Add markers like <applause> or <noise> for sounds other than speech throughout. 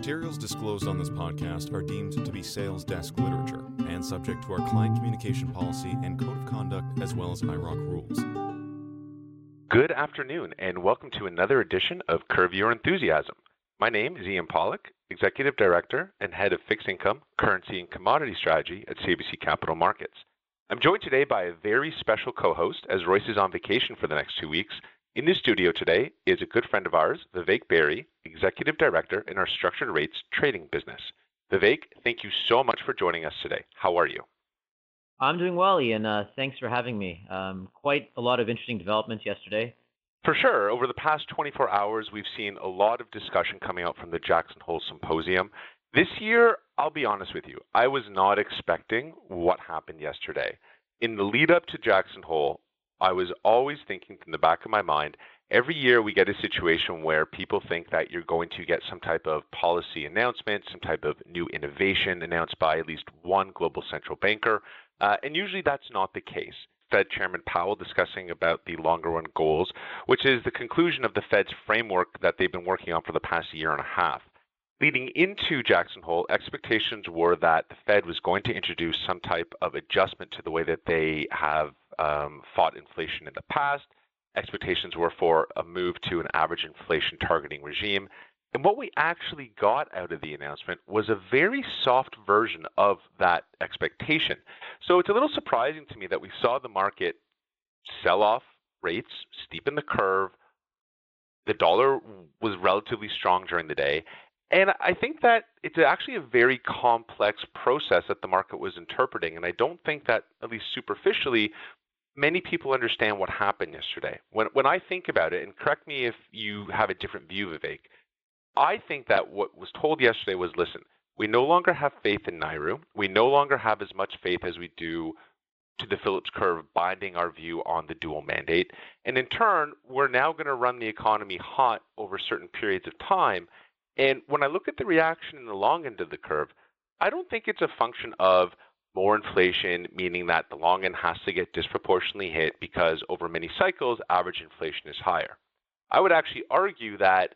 materials disclosed on this podcast are deemed to be sales desk literature and subject to our client communication policy and code of conduct as well as IIROC rules. Good afternoon, and welcome to another edition of Curve Your Enthusiasm. My name is Ian Pollock, Executive Director and Head of Fixed Income, Currency, and Commodity Strategy at CIBC Capital Markets. I'm joined today by a very special co-host as Royce is on vacation for the next two weeks. In the studio today is a good friend of ours, Vivek Berry, Executive Director in our Structured Rates Trading business. Vivek, thank you so much for joining us today. How are you? I'm doing well, Ian. Uh, thanks for having me. Um, quite a lot of interesting developments yesterday. For sure. Over the past 24 hours, we've seen a lot of discussion coming out from the Jackson Hole Symposium. This year, I'll be honest with you, I was not expecting what happened yesterday. In the lead up to Jackson Hole, I was always thinking in the back of my mind, every year we get a situation where people think that you're going to get some type of policy announcement, some type of new innovation announced by at least one global central banker. Uh, and usually that's not the case. Fed Chairman Powell discussing about the longer run goals, which is the conclusion of the Fed's framework that they've been working on for the past year and a half. Leading into Jackson Hole, expectations were that the Fed was going to introduce some type of adjustment to the way that they have um, fought inflation in the past. Expectations were for a move to an average inflation targeting regime. And what we actually got out of the announcement was a very soft version of that expectation. So it's a little surprising to me that we saw the market sell off rates, steepen the curve. The dollar was relatively strong during the day, and I think that it's actually a very complex process that the market was interpreting. And I don't think that, at least superficially, many people understand what happened yesterday. When, when I think about it, and correct me if you have a different view, Vivek, I think that what was told yesterday was listen, we no longer have faith in NAIRU. We no longer have as much faith as we do to the Phillips curve binding our view on the dual mandate. And in turn, we're now going to run the economy hot over certain periods of time and when I look at the reaction in the long end of the curve, I don't think it's a function of more inflation, meaning that the long end has to get disproportionately hit because over many cycles, average inflation is higher. I would actually argue that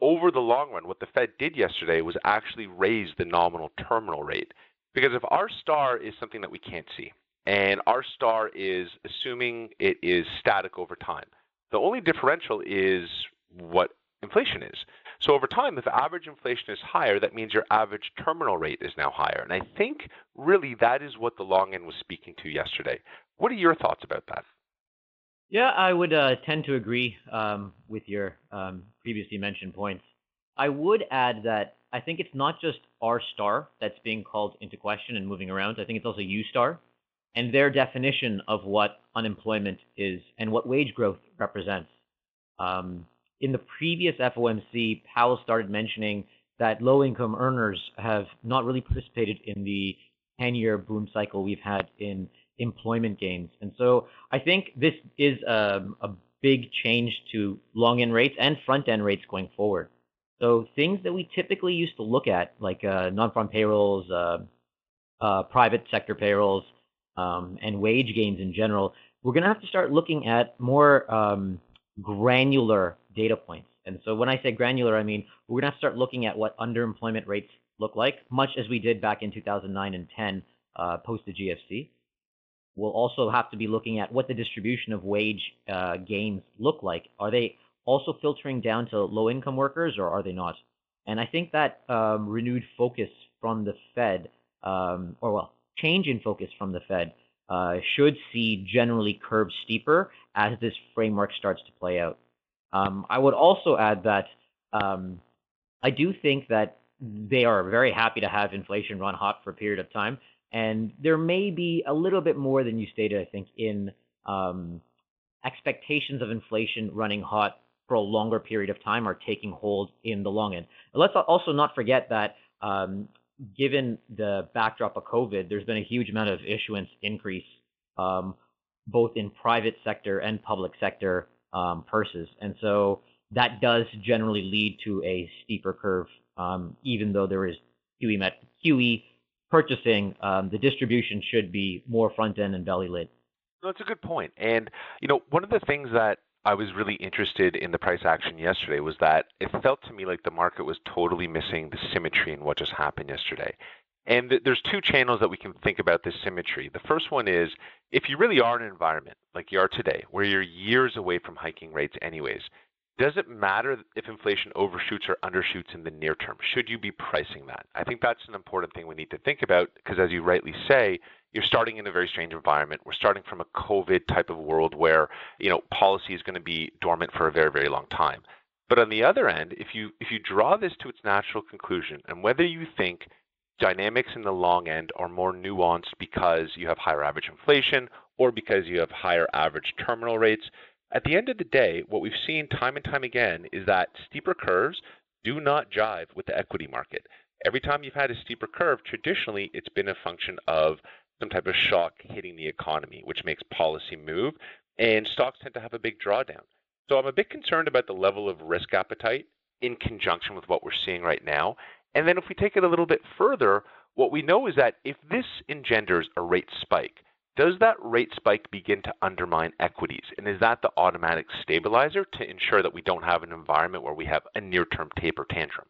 over the long run, what the Fed did yesterday was actually raise the nominal terminal rate. Because if R star is something that we can't see, and R star is assuming it is static over time, the only differential is what inflation is. So over time, if average inflation is higher, that means your average terminal rate is now higher. And I think really that is what the long end was speaking to yesterday. What are your thoughts about that? Yeah, I would uh, tend to agree um, with your um, previously mentioned points. I would add that I think it's not just R star that's being called into question and moving around. I think it's also U star and their definition of what unemployment is and what wage growth represents. Um, in the previous FOMC, Powell started mentioning that low income earners have not really participated in the 10 year boom cycle we've had in employment gains. And so I think this is a, a big change to long end rates and front end rates going forward. So things that we typically used to look at, like uh, non farm payrolls, uh, uh, private sector payrolls, um, and wage gains in general, we're going to have to start looking at more um, granular data points. And so when I say granular, I mean we're going to, start looking at what underemployment rates look like, much as we did back in 2009 and 10 uh, post the GFC. We'll also have to be looking at what the distribution of wage uh, gains look like. Are they also filtering down to low income workers or are they not? And I think that um, renewed focus from the Fed, um, or well, change in focus from the Fed, uh, should see generally curve steeper as this framework starts to play out. Um, I would also add that um, I do think that they are very happy to have inflation run hot for a period of time, and there may be a little bit more than you stated. I think in um, expectations of inflation running hot for a longer period of time are taking hold in the long end. Let's also not forget that um, given the backdrop of COVID, there's been a huge amount of issuance increase, um, both in private sector and public sector um, purses. And so that does generally lead to a steeper curve, um, even though there is QE, met, QE purchasing, um, the distribution should be more front end and belly lit. No, that's a good point. And, you know, one of the things that I was really interested in the price action yesterday was that it felt to me like the market was totally missing the symmetry in what just happened yesterday. And th- there's two channels that we can think about this symmetry. The first one is if you really are in an environment like you are today, where you're years away from hiking rates anyways, does it matter if inflation overshoots or undershoots in the near term? Should you be pricing that? I think that's an important thing we need to think about because, as you rightly say, you're starting in a very strange environment. We're starting from a COVID type of world where you know policy is going to be dormant for a very, very long time. But on the other end, if you if you draw this to its natural conclusion, and whether you think dynamics in the long end are more nuanced because you have higher average inflation or because you have higher average terminal rates, at the end of the day, what we've seen time and time again is that steeper curves do not jive with the equity market. Every time you've had a steeper curve, traditionally it's been a function of some type of shock hitting the economy, which makes policy move, and stocks tend to have a big drawdown. So I'm a bit concerned about the level of risk appetite in conjunction with what we're seeing right now. And then if we take it a little bit further, what we know is that if this engenders a rate spike, does that rate spike begin to undermine equities? And is that the automatic stabilizer to ensure that we don't have an environment where we have a near-term taper tantrum?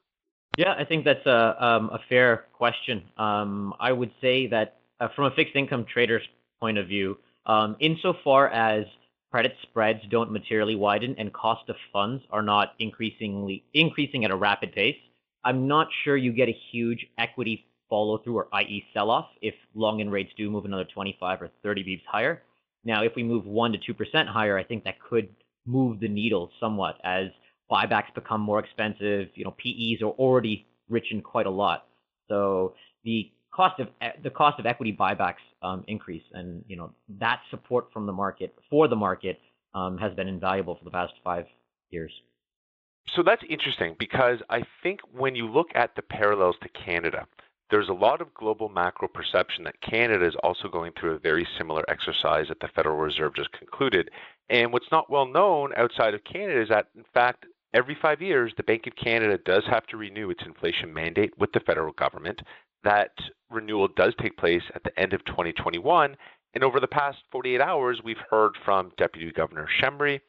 Yeah, I think that's a, um, a fair question. Um, I would say that uh, from a fixed income trader's point of view, um, insofar as credit spreads don't materially widen and cost of funds are not increasingly increasing at a rapid pace, I'm not sure you get a huge equity follow through or i.e. sell off if long end rates do move another 25 or 30 beeps higher. Now, if we move 1 to 2% higher, I think that could move the needle somewhat as buybacks become more expensive. You know, PEs are already rich in quite a lot. So the cost of the cost of equity buybacks um, increase, and you know that support from the market for the market um, has been invaluable for the past five years. So that's interesting because I think when you look at the parallels to Canada, there's a lot of global macro perception that Canada is also going through a very similar exercise that the Federal Reserve just concluded. And what's not well known outside of Canada is that, in fact, every five years, the Bank of Canada does have to renew its inflation mandate with the federal government. That renewal does take place at the end of 2021. And over the past 48 hours, we've heard from Deputy Governor Schembri,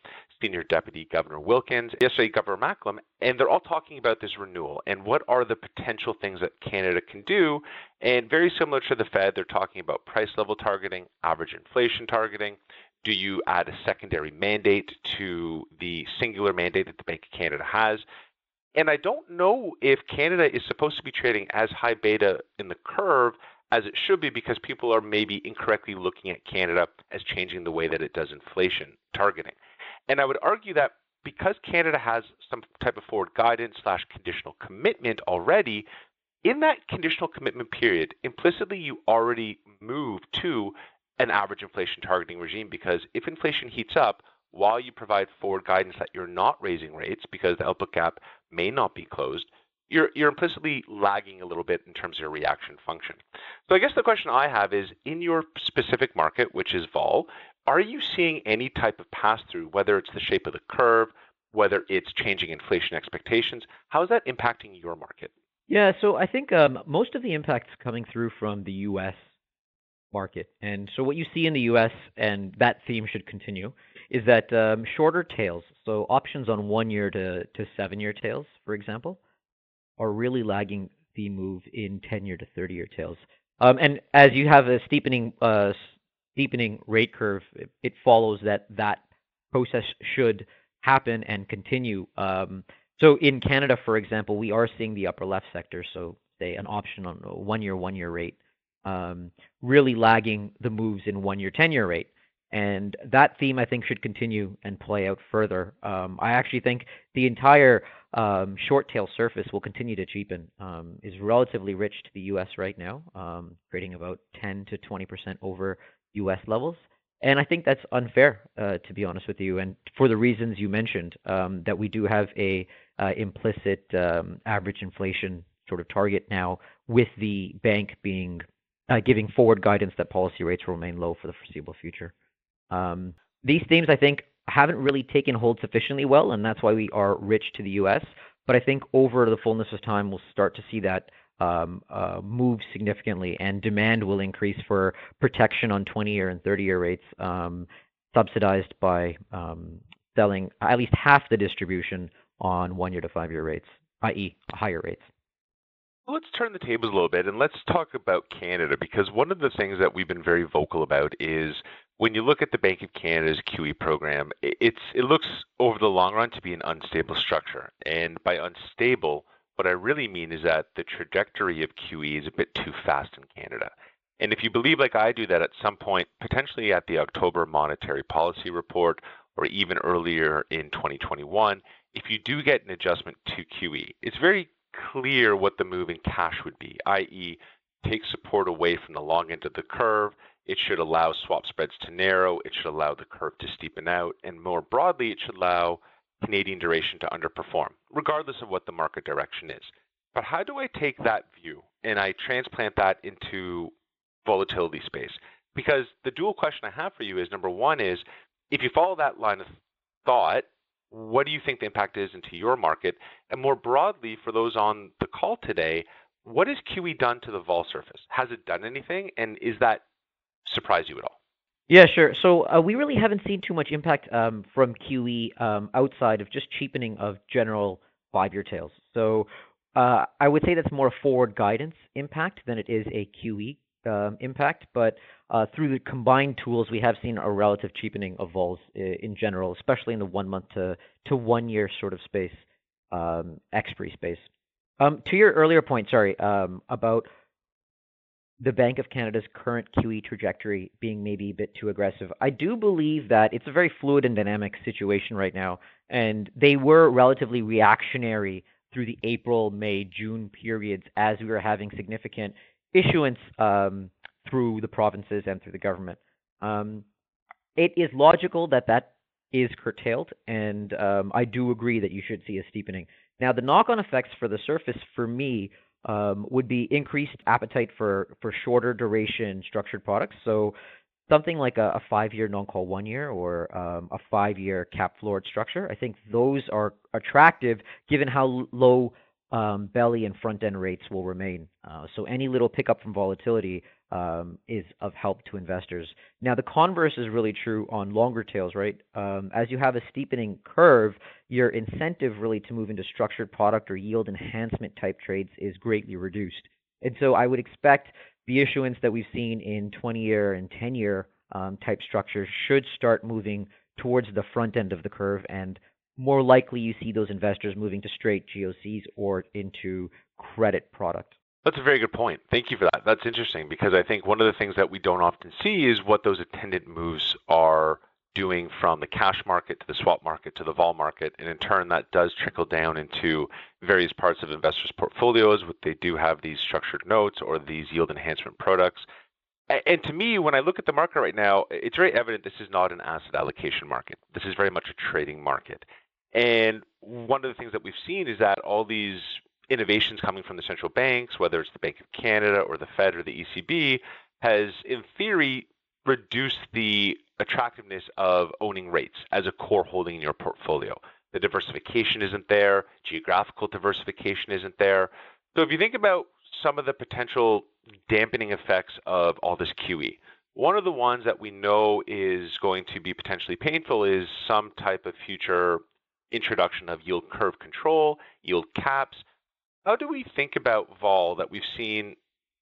Senior Deputy Governor Wilkins, yesterday Governor Macklem, and they're all talking about this renewal and what are the potential things that Canada can do. And very similar to the Fed, they're talking about price level targeting, average inflation targeting. Do you add a secondary mandate to the singular mandate that the Bank of Canada has? And I don't know if Canada is supposed to be trading as high beta in the curve as it should be because people are maybe incorrectly looking at Canada as changing the way that it does inflation targeting. And I would argue that because Canada has some type of forward guidance slash conditional commitment already, in that conditional commitment period, implicitly you already move to an average inflation targeting regime because if inflation heats up, while you provide forward guidance that you're not raising rates because the output gap may not be closed, you're, you're implicitly lagging a little bit in terms of your reaction function. So I guess the question I have is, in your specific market, which is vol, are you seeing any type of pass-through, whether it's the shape of the curve, whether it's changing inflation expectations? How is that impacting your market? Yeah, so I think um, most of the impact's coming through from the U.S. market. And so what you see in the U.S., and that theme should continue, is that um, shorter tails, so options on one-year to, to seven-year tails, for example, are really lagging the move in 10-year to 30-year tails. Um, and as you have a steepening uh, steepening rate curve, it, it, follows that that process should happen and continue. Um, so in Canada, for example, we are seeing the upper left sector, so say an option on a one-year, one-year rate, um, really lagging the moves in one-year, ten-year rate. And that theme, I think, should continue and play out further. Um, I actually think the entire um, short tail surface will continue to cheapen. Um, is relatively rich to the U.S. right now, um, creating about 10 to 20 percent over U.S. levels. And I think that's unfair, uh, to be honest with you, and for the reasons you mentioned, um, that we do have a uh, implicit um, average inflation sort of target now, with the bank being uh, giving forward guidance that policy rates will remain low for the foreseeable future. Um, these themes, I think, haven't really taken hold sufficiently well, and that's why we are rich to the U.S. But I think over the fullness of time, we'll start to see that um, uh, move significantly, and demand will increase for protection on 20-year and 30-year rates, um, subsidized by um, selling at least half the distribution on one year to five year rates, i.e., higher rates. Let's turn the tables a little bit and let's talk about Canada because one of the things that we've been very vocal about is when you look at the Bank of Canada's QE program, it's it looks over the long run to be an unstable structure. And by unstable, what I really mean is that the trajectory of QE is a bit too fast in Canada. And if you believe, like I do, that at some point, potentially at the October monetary policy report or even earlier in 2021, if you do get an adjustment to QE, it's very clear what the move in cash would be, i.e., take support away from the long end of the curve. It should allow swap spreads to narrow. It should allow the curve to steepen out. And more broadly, it should allow Canadian duration to underperform, regardless of what the market direction is. But how do I take that view and I transplant that into volatility space? Because the dual question I have for you is number one is if you follow that line of thought, what do you think the impact is into your market? And more broadly, for those on the call today, what has QE done to the vol surface? Has it done anything? And is that surprise you at all? Yeah, sure. So uh, we really haven't seen too much impact um, from QE um, outside of just cheapening of general five-year tails. So uh, I would say that's more a forward guidance impact than it is a QE um, impact. But uh, through the combined tools, we have seen a relative cheapening of vols in general, especially in the one month to, to one year sort of space, um, expiry space. Um, to your earlier point, sorry, um, about the Bank of Canada's current QE trajectory being maybe a bit too aggressive. I do believe that it's a very fluid and dynamic situation right now, and they were relatively reactionary through the April, May, June periods as we were having significant issuance um, through the provinces and through the government. Um, it is logical that that is curtailed, and um, I do agree that you should see a steepening. Now, the knock-on effects for the surface, for me, um, would be increased appetite for for shorter duration structured products. So something like a, a five-year non-call one-year or um, a five-year cap floored structure. I think those are attractive given how low um, belly and front end rates will remain. Uh, so any little pickup from volatility um, is of help to investors. Now, the converse is really true on longer tails, right? Um, as you have a steepening curve, your incentive really to move into structured product or yield enhancement type trades is greatly reduced. And so I would expect the issuance that we've seen in 20 year and 10 year um, type structures should start moving towards the front end of the curve and more likely you see those investors moving to straight GOCs or into credit product. That's a very good point. Thank you for that. That's interesting because I think one of the things that we don't often see is what those attendant moves are doing from the cash market to the swap market to the vol market. And in turn, that does trickle down into various parts of investors' portfolios. They do have these structured notes or these yield enhancement products. And to me, when I look at the market right now, it's very evident this is not an asset allocation market. This is very much a trading market. And one of the things that we've seen is that all these innovations coming from the central banks, whether it's the Bank of Canada or the Fed or the ECB, has in theory reduced the attractiveness of owning rates as a core holding in your portfolio. The diversification isn't there, geographical diversification isn't there. So if you think about some of the potential dampening effects of all this QE, one of the ones that we know is going to be potentially painful is some type of future introduction of yield curve control, yield caps, how do we think about vol that we've seen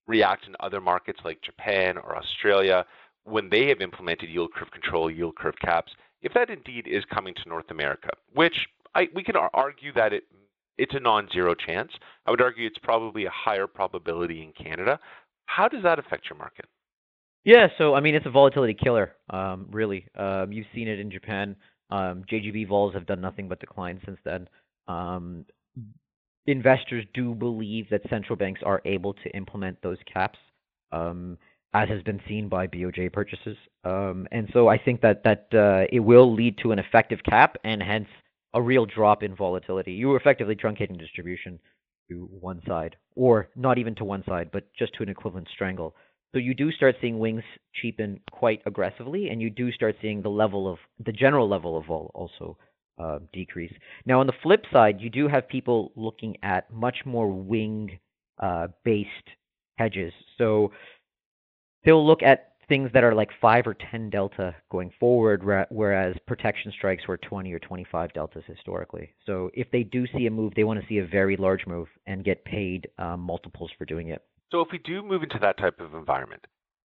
react in other markets like Japan or Australia when they have implemented yield curve control, yield curve caps, if that indeed is coming to North America, which I, we can argue that it it's a non-zero chance. I would argue it's probably a higher probability in Canada. How does that affect your market? Yeah, so I mean, it's a volatility killer, um, really. Um, you've seen it in Japan. Um, JGB vols have done nothing but decline since then. Investors do believe that central banks are able to implement those caps, um, as has been seen by BOJ purchases. Um, and so I think that that uh, it will lead to an effective cap and hence a real drop in volatility. You are effectively truncating distribution to one side, or not even to one side, but just to an equivalent strangle. So you do start seeing wings cheapen quite aggressively, and you do start seeing the level of the general level of vol also uh, decrease. Now, on the flip side, you do have people looking at much more wing uh, based hedges. So they'll look at things that are like 5 or 10 delta going forward, whereas protection strikes were 20 or 25 deltas historically. So if they do see a move, they want to see a very large move and get paid um, multiples for doing it. So if we do move into that type of environment,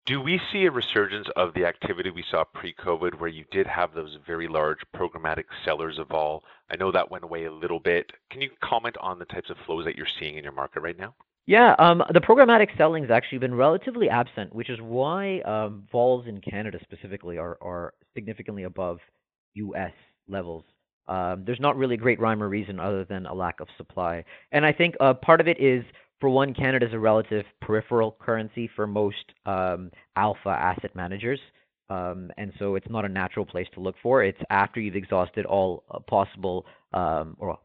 do we see a resurgence of the activity we saw pre-COVID, where you did have those very large programmatic sellers of vol? I know that went away a little bit. Can you comment on the types of flows that you're seeing in your market right now? Yeah, um, the programmatic selling has actually been relatively absent, which is why um, vols in Canada specifically are, are significantly above U.S. levels. Um, there's not really a great rhyme or reason other than a lack of supply. And I think uh, part of it is for one, Canada is a relative peripheral currency for most um, alpha asset managers. Um, and so it's not a natural place to look for. It's after you've exhausted all uh, possible, um, or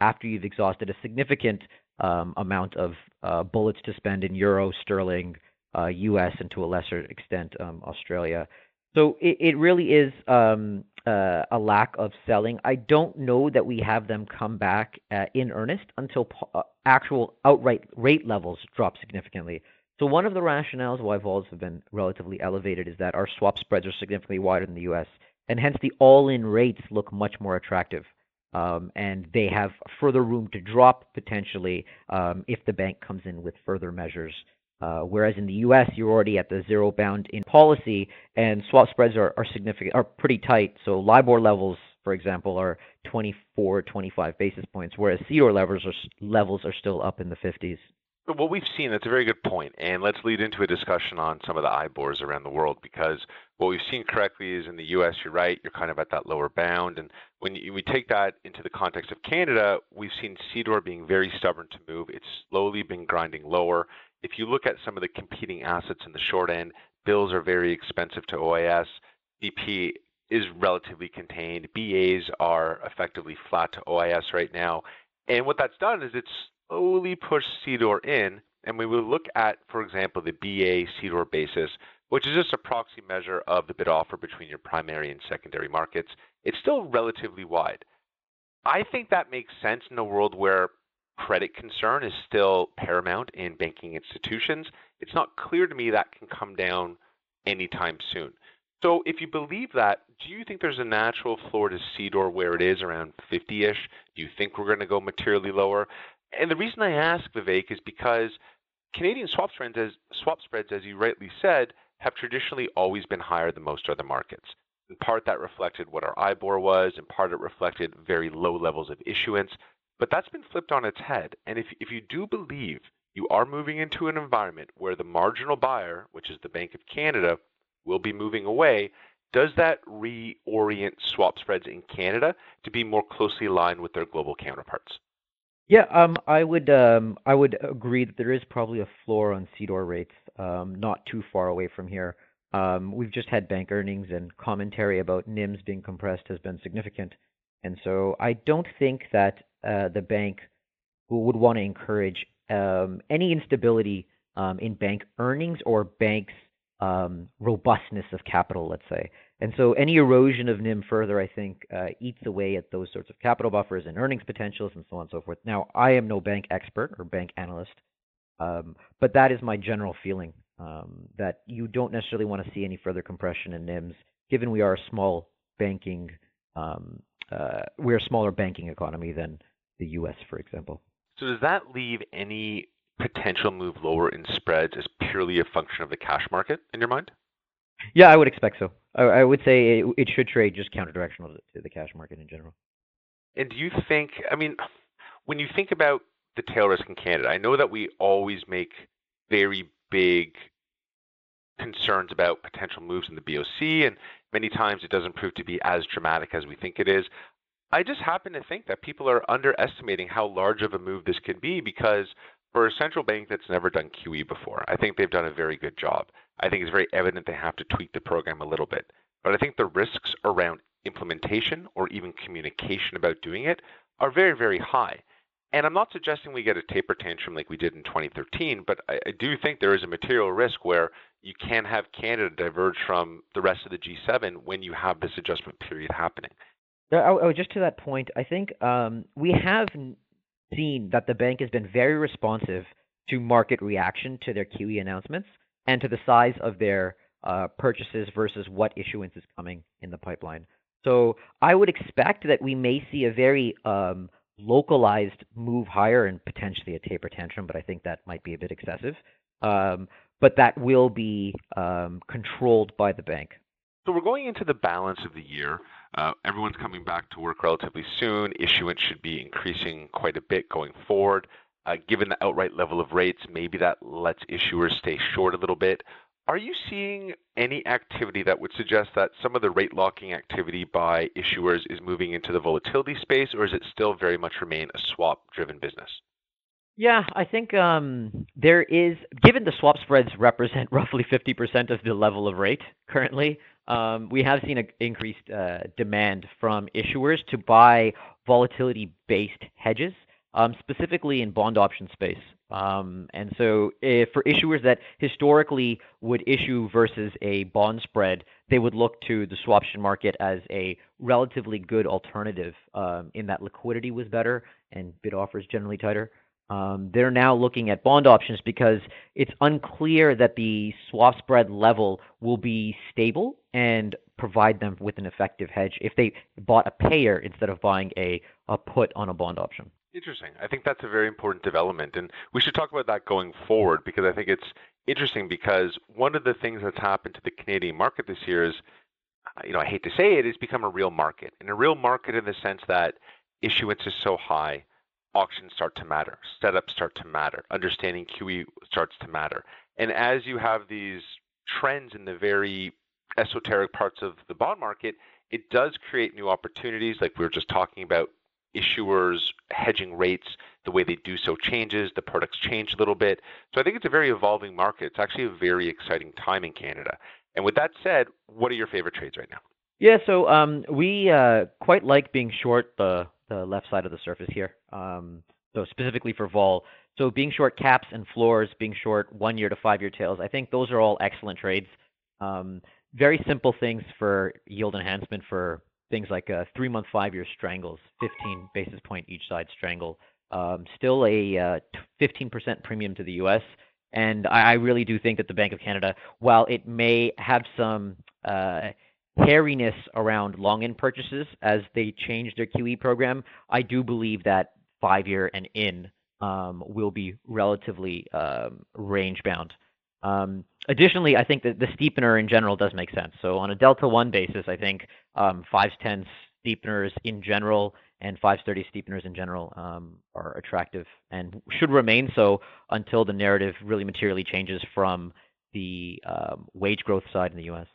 after you've exhausted a significant um, amount of uh, bullets to spend in euro, sterling, uh, U.S., and to a lesser extent um, Australia. So it, it really is um, uh, a lack of selling. I don't know that we have them come back uh, in earnest until po- uh, actual outright rate levels drop significantly. So one of the rationales why vols have been relatively elevated is that our swap spreads are significantly wider than the U.S. and hence the all-in rates look much more attractive. Um, and they have further room to drop potentially um, if the bank comes in with further measures uh, whereas in the U.S., you're already at the zero bound in policy, and swap spreads are, are significant, are pretty tight. So LIBOR levels, for example, are 24, 25 basis points, whereas CDOR levels are levels are still up in the 50s. But what we've seen, that's a very good point, and let's lead into a discussion on some of the IBORs around the world because what we've seen correctly is in the U.S., you're right, you're kind of at that lower bound, and when you, we take that into the context of Canada, we've seen CDOR being very stubborn to move. It's slowly been grinding lower if you look at some of the competing assets in the short end, bills are very expensive to OIS. BP is relatively contained. BAs are effectively flat to OIS right now. And what that's done is it's slowly pushed CDOR in. And we will look at, for example, the BA CDOR basis, which is just a proxy measure of the bid offer between your primary and secondary markets. It's still relatively wide. I think that makes sense in a world where credit concern is still paramount in banking institutions. It's not clear to me that can come down anytime soon. So if you believe that, do you think there's a natural floor to CDOR where it is around 50-ish? Do you think we're going to go materially lower? And the reason I ask, Vivek, is because Canadian swap spreads, as, swap spreads, as you rightly said, have traditionally always been higher than most other markets. In part, that reflected what our IBOR was. In part, it reflected very low levels of issuance. But that's been flipped on its head. And if, if you do believe you are moving into an environment where the marginal buyer, which is the Bank of Canada, will be moving away, does that reorient swap spreads in Canada to be more closely aligned with their global counterparts? Yeah, um, I would um, I would agree that there is probably a floor on CDOR rates, um, not too far away from here. Um, we've just had bank earnings and commentary about NIMS being compressed has been significant, and so I don't think that uh, the bank would want to encourage um, any instability um, in bank earnings or banks' um, robustness of capital, let's say. And so any erosion of NIM further, I think, uh, eats away at those sorts of capital buffers and earnings potentials and so on and so forth. Now, I am no bank expert or bank analyst, um, but that is my general feeling um, that you don't necessarily want to see any further compression in NIMs, given we are a small banking, um, uh, we're a smaller banking economy than the U.S., for example. So does that leave any potential move lower in spreads as purely a function of the cash market in your mind? Yeah, I would expect so. I, I would say it, it, should trade just counter-directional to the cash market in general. And do you think? I mean, when you think about the tail risk in Canada, I know that we always make very big concerns about potential moves in the BOC, and many times it doesn't prove to be as dramatic as we think it is. I just happen to think that people are underestimating how large of a move this could be because for a central bank that's never done QE before, I think they've done a very good job. I think it's very evident they have to tweak the program a little bit. But I think the risks around implementation or even communication about doing it are very, very high. And I'm not suggesting we get a taper tantrum like we did in 2013, but I, I do think there is a material risk where you can have Canada diverge from the rest of the G7 when you have this adjustment period happening. Oh, oh, just to that point, I think um, we have seen that the bank has been very responsive to market reaction to their QE announcements and to the size of their uh, purchases versus what issuance is coming in the pipeline. So I would expect that we may see a very um, localized move higher and potentially a taper tantrum, but I think that might be a bit excessive. Um, but that will be um, controlled by the bank. So we're going into the balance of the year. Uh, everyone's coming back to work relatively soon. Issuance should be increasing quite a bit going forward. Uh, given the outright level of rates, maybe that lets issuers stay short a little bit. Are you seeing any activity that would suggest that some of the rate locking activity by issuers is moving into the volatility space, or is it still very much remain a swap driven business? Yeah, I think um, there is, given the swap spreads represent <laughs> roughly 50% of the level of rate currently, um, we have seen an increased uh, demand from issuers to buy volatility based hedges, um, specifically in bond option space. Um, and so, if for issuers that historically would issue versus a bond spread, they would look to the swaption market as a relatively good alternative um, in that liquidity was better and bid offers generally tighter. Um, they're now looking at bond options because it's unclear that the swap spread level will be stable and provide them with an effective hedge if they bought a payer instead of buying a, a put on a bond option. Interesting. I think that's a very important development, and we should talk about that going forward because I think it's interesting because one of the things that's happened to the Canadian market this year is, you know, I hate to say it, it's become a real market, and a real market in the sense that issuance is so high, auctions start to matter, setups start to matter, understanding QE starts to matter, and as you have these trends in the very esoteric parts of the bond market, it does create new opportunities, like we were just talking about issuers hedging rates, the way they do so changes, the products change a little bit. So I think it's a very evolving market. It's actually a very exciting time in Canada. And with that said, what are your favorite trades right now? Yeah, so um, we uh, quite like being short the the left side of the surface here. Um, so specifically for vol, so being short caps and floors, being short one year to five year tails, I think those are all excellent trades. Um, very simple things for yield enhancement for things like uh, three month, five year strangles, 15 basis point each side strangle. Um, still a uh, 15% premium to the U.S. And I, really do think that the Bank of Canada, while it may have some uh, hairiness around long in purchases as they change their QE program, I do believe that five year and in um, will be relatively um, range bound. Um, additionally, I think that the steepener in general does make sense. So on a delta one basis, I think um, 510 steepeners in general and 530 steepeners in general um, are attractive and should remain so until the narrative really materially changes from the um, wage growth side in the U.S.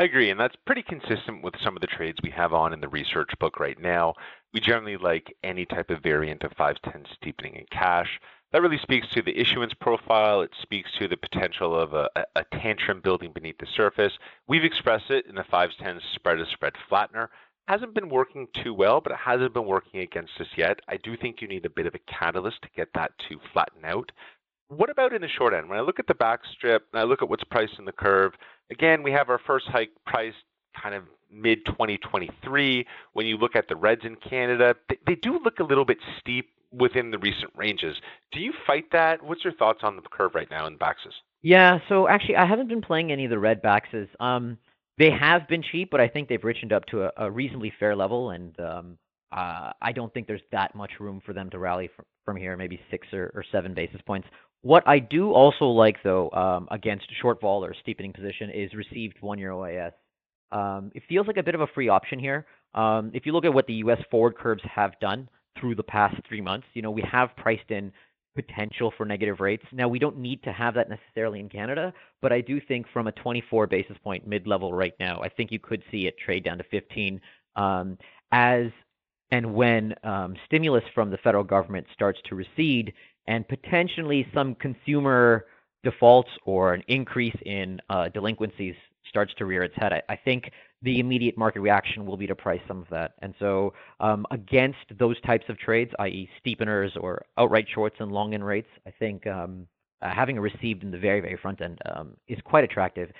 I agree, and that's pretty consistent with some of the trades we have on in the research book right now. We generally like any type of variant of 510 steepening in cash that really speaks to the issuance profile. It speaks to the potential of a, a tantrum building beneath the surface. We've expressed it in the 510 spread to spread flattener. Hasn't been working too well, but it hasn't been working against us yet. I do think you need a bit of a catalyst to get that to flatten out. What about in the short end? When I look at the BAX strip and I look at what's priced in the curve, again, we have our first hike priced kind of mid 2023. When you look at the reds in Canada, they, they do look a little bit steep within the recent ranges. Do you fight that? What's your thoughts on the curve right now in Baxes? Yeah, so actually, I haven't been playing any of the red Baxes. Um, they have been cheap, but I think they've richened up to a, a reasonably fair level, and um, uh, I don't think there's that much room for them to rally from, from here, maybe six or, or seven basis points. What I do also like, though, um, against short vol or steepening position is received one year OIS. Um, it feels like a bit of a free option here. Um, if you look at what the U.S. forward curves have done, through the past three months. You know, we have priced in potential for negative rates. Now, we don't need to have that necessarily in Canada, but I do think from a 24 basis point mid level right now, I think you could see it trade down to 15 um, as and when um, stimulus from the federal government starts to recede and potentially some consumer defaults or an increase in uh, delinquencies starts to rear its head. I, I think the immediate market reaction will be to price some of that. And so, um, against those types of trades, i.e., steepeners or outright shorts and long in rates, I think um, uh, having a received in the very, very front end um, is quite attractive.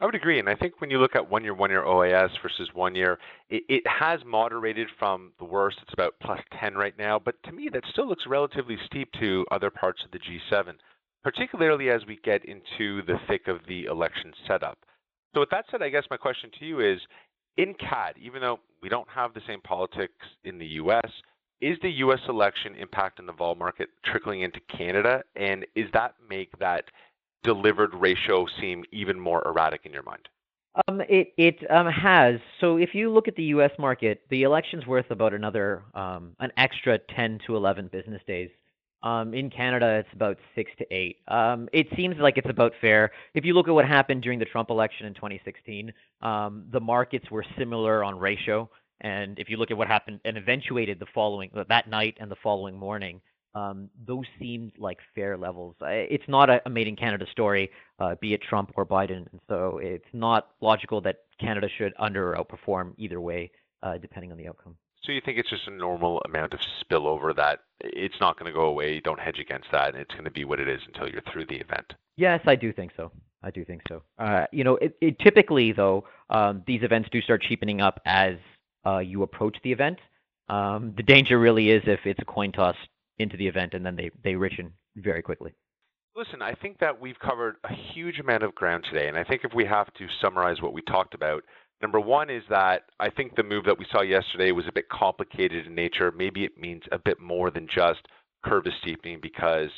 I would agree, and I think when you look at one year, one year OAS versus one year, it, it, has moderated from the worst. It's about plus 10 right now, but to me, that still looks relatively steep to other parts of the G7, particularly as we get into the thick of the election setup. So with that said, I guess my question to you is, in CAD, even though we don't have the same politics in the U.S., is the U.S. election impact in the vol market trickling into Canada, and is that make that delivered ratio seem even more erratic in your mind? Um, it it um, has. So if you look at the U.S. market, the election's worth about another um, an extra 10 to 11 business days. Um, in Canada, it's about six to eight. Um, it seems like it's about fair. If you look at what happened during the Trump election in 2016, um, the markets were similar on ratio. And if you look at what happened and eventuated the following that night and the following morning, um, those seemed like fair levels. It's not a, a made in Canada story, uh, be it Trump or Biden, and so it's not logical that Canada should under or outperform either way, uh, depending on the outcome. So you think it's just a normal amount of spillover that it's not going to go away. You don't hedge against that, and it's going to be what it is until you're through the event. Yes, I do think so. I do think so. Uh, you know, it, it typically though, um, these events do start cheapening up as uh, you approach the event. Um, the danger really is if it's a coin toss into the event and then they, they richen very quickly. Listen, I think that we've covered a huge amount of ground today, and I think if we have to summarize what we talked about, number one is that I think the move that we saw yesterday was a bit complicated in nature. Maybe it means a bit more than just curve is steepening because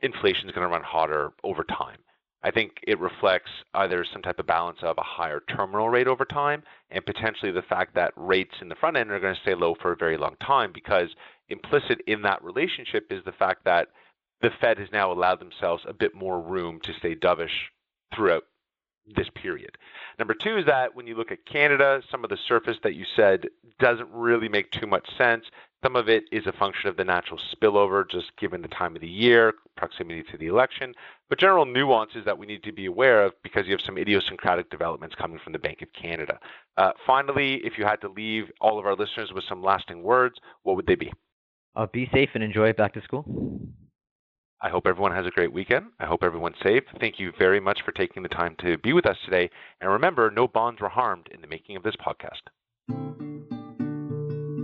inflation is going to run hotter over time. I think it reflects either some type of balance of a higher terminal rate over time and potentially the fact that rates in the front end are going to stay low for a very long time because implicit in that relationship is the fact that the Fed has now allowed themselves a bit more room to stay dovish throughout this period. Number two is that when you look at Canada, some of the surface that you said doesn't really make too much sense. Some of it is a function of the natural spillover, just given the time of the year, proximity to the election, but general nuances that we need to be aware of because you have some idiosyncratic developments coming from the Bank of Canada. Uh, finally, if you had to leave all of our listeners with some lasting words, what would they be? Uh, be safe and enjoy back to school. I hope everyone has a great weekend. I hope everyone's safe. Thank you very much for taking the time to be with us today. And remember, no bonds were harmed in the making of this podcast.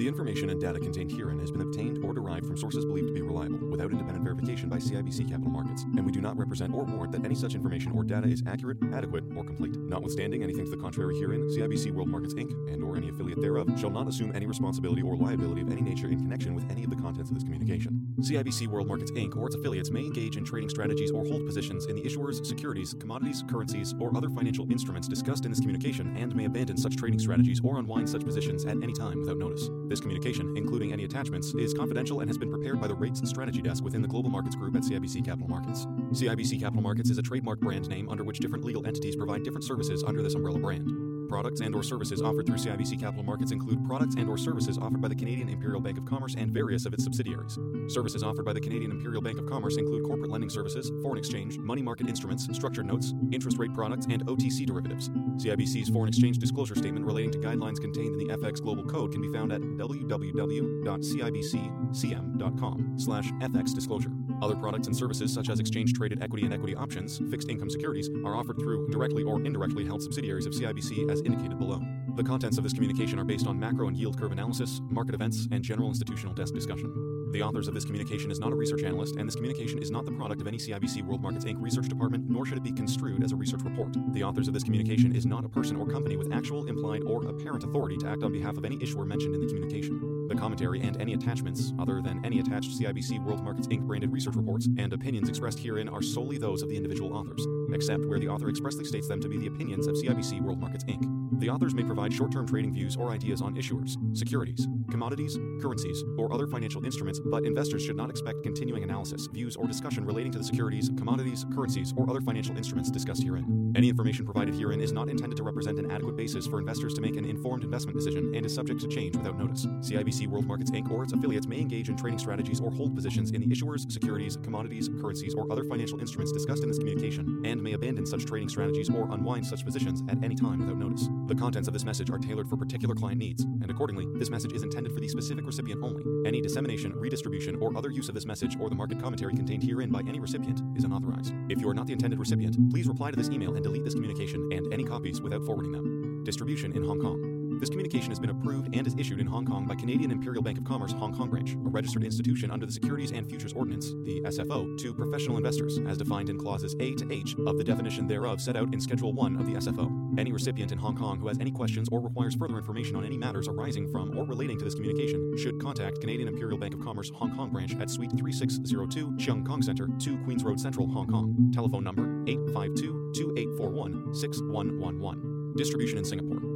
The information and data contained herein has been obtained or derived from sources believed to be reliable without independent verification by CIBC Capital Markets, and we do not represent or warrant that any such information or data is accurate, adequate, or complete. Notwithstanding anything to the contrary herein, CIBC World Markets Inc. and or any affiliate thereof shall not assume any responsibility or liability of any nature in connection with any of the contents of this communication. CIBC World Markets Inc. or its affiliates may engage in trading strategies or hold positions in the issuers, securities, commodities, currencies, or other financial instruments discussed in this communication and may abandon such trading strategies or unwind such positions at any time without notice. This communication, including any attachments, is confidential and has been prepared by the Rates and Strategy Desk within the Global Markets Group at CIBC Capital Markets. CIBC Capital Markets is a trademark brand name under which different legal entities provide different services under this umbrella brand. Products and or services offered through CIBC Capital Markets include products and or services offered by the Canadian Imperial Bank of Commerce and various of its subsidiaries. Services offered by the Canadian Imperial Bank of Commerce include corporate lending services, foreign exchange, money market instruments, structured notes, interest rate products, and OTC derivatives. CIBC's foreign exchange disclosure statement relating to guidelines contained in the FX Global Code can be found at www.cibccm.com slash FX disclosure. Other products and services such as exchange traded equity and equity options, fixed income securities, are offered through directly or indirectly held subsidiaries of CIBC as indicated below. The contents of this communication are based on macro and yield curve analysis, market events, and general institutional desk discussion. The authors of this communication is not a research analyst, and this communication is not the product of any CIBC World Markets Inc. research department, nor should it be construed as a research report. The authors of this communication is not a person or company with actual, implied, or apparent authority to act on behalf of any issuer mentioned in the communication. The commentary and any attachments, other than any attached CIBC World Markets Inc. branded research reports and opinions expressed herein, are solely those of the individual authors, except where the author expressly states them to be the opinions of CIBC World Markets Inc. The authors may provide short term trading views or ideas on issuers, securities, commodities, currencies, or other financial instruments, but investors should not expect continuing analysis, views, or discussion relating to the securities, commodities, currencies, or other financial instruments discussed herein. Any information provided herein is not intended to represent an adequate basis for investors to make an informed investment decision and is subject to change without notice. CIBC World Markets Inc. or its affiliates may engage in trading strategies or hold positions in the issuers, securities, commodities, currencies, or other financial instruments discussed in this communication and may abandon such trading strategies or unwind such positions at any time without notice. The contents of this message are tailored for particular client needs, and accordingly, this message is intended for the specific recipient only. Any dissemination, redistribution, or other use of this message or the market commentary contained herein by any recipient is unauthorized. If you are not the intended recipient, please reply to this email and delete this communication and any copies without forwarding them. Distribution in Hong Kong. This communication has been approved and is issued in Hong Kong by Canadian Imperial Bank of Commerce Hong Kong branch, a registered institution under the Securities and Futures Ordinance, the SFO, to professional investors, as defined in clauses A to H of the definition thereof set out in Schedule 1 of the SFO. Any recipient in Hong Kong who has any questions or requires further information on any matters arising from or relating to this communication should contact Canadian Imperial Bank of Commerce Hong Kong branch at Suite 3602, Cheung Kong Center, 2 Queens Road Central, Hong Kong. Telephone number 852 2841 6111. Distribution in Singapore.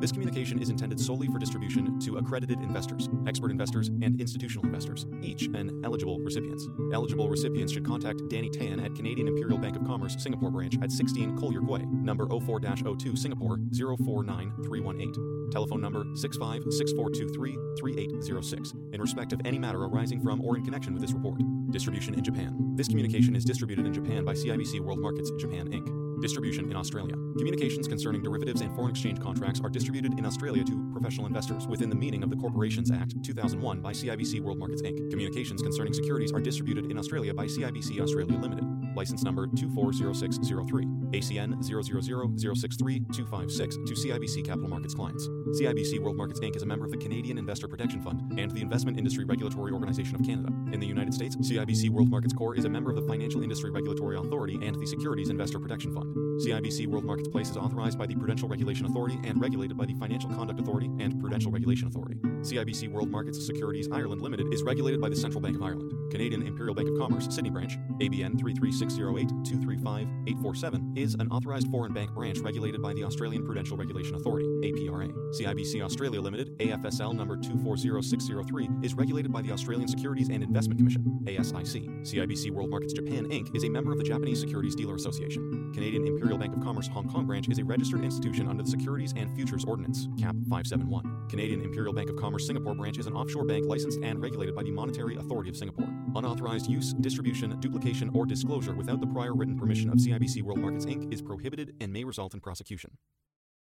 This communication is intended solely for distribution to accredited investors, expert investors, and institutional investors, each an eligible recipient. Eligible recipients should contact Danny Tan at Canadian Imperial Bank of Commerce Singapore branch at 16 Collyer Quay, number 04-02 Singapore 049318. Telephone number 656423-3806 in respect of any matter arising from or in connection with this report. Distribution in Japan. This communication is distributed in Japan by CIBC World Markets Japan Inc. Distribution in Australia. Communications concerning derivatives and foreign exchange contracts are distributed in Australia to professional investors within the meaning of the Corporations Act 2001 by CIBC World Markets Inc. Communications concerning securities are distributed in Australia by CIBC Australia Limited. License number 240603, ACN 000063256 to CIBC Capital Markets clients. CIBC World Markets Inc. is a member of the Canadian Investor Protection Fund and the Investment Industry Regulatory Organization of Canada. In the United States, CIBC World Markets Corp is a member of the Financial Industry Regulatory Authority and the Securities Investor Protection Fund. CIBC World Markets Place is authorized by the Prudential Regulation Authority and regulated by the Financial Conduct Authority and Prudential Regulation Authority. CIBC World Markets Securities Ireland Limited is regulated by the Central Bank of Ireland. Canadian Imperial Bank of Commerce, Sydney Branch, ABN 33608-235-847, is an authorized foreign bank branch regulated by the Australian Prudential Regulation Authority, APRA. CIBC Australia Limited, AFSL number 240603, is regulated by the Australian Securities and Investment Commission, ASIC. CIBC World Markets Japan Inc. is a member of the Japanese Securities Dealer Association. Canadian Imperial Bank of Commerce Hong Kong branch is a registered institution under the Securities and Futures Ordinance, CAP 571. Canadian Imperial Bank of Commerce Singapore branch is an offshore bank licensed and regulated by the Monetary Authority of Singapore. Unauthorized use, distribution, duplication, or disclosure without the prior written permission of CIBC World Markets Inc. is prohibited and may result in prosecution.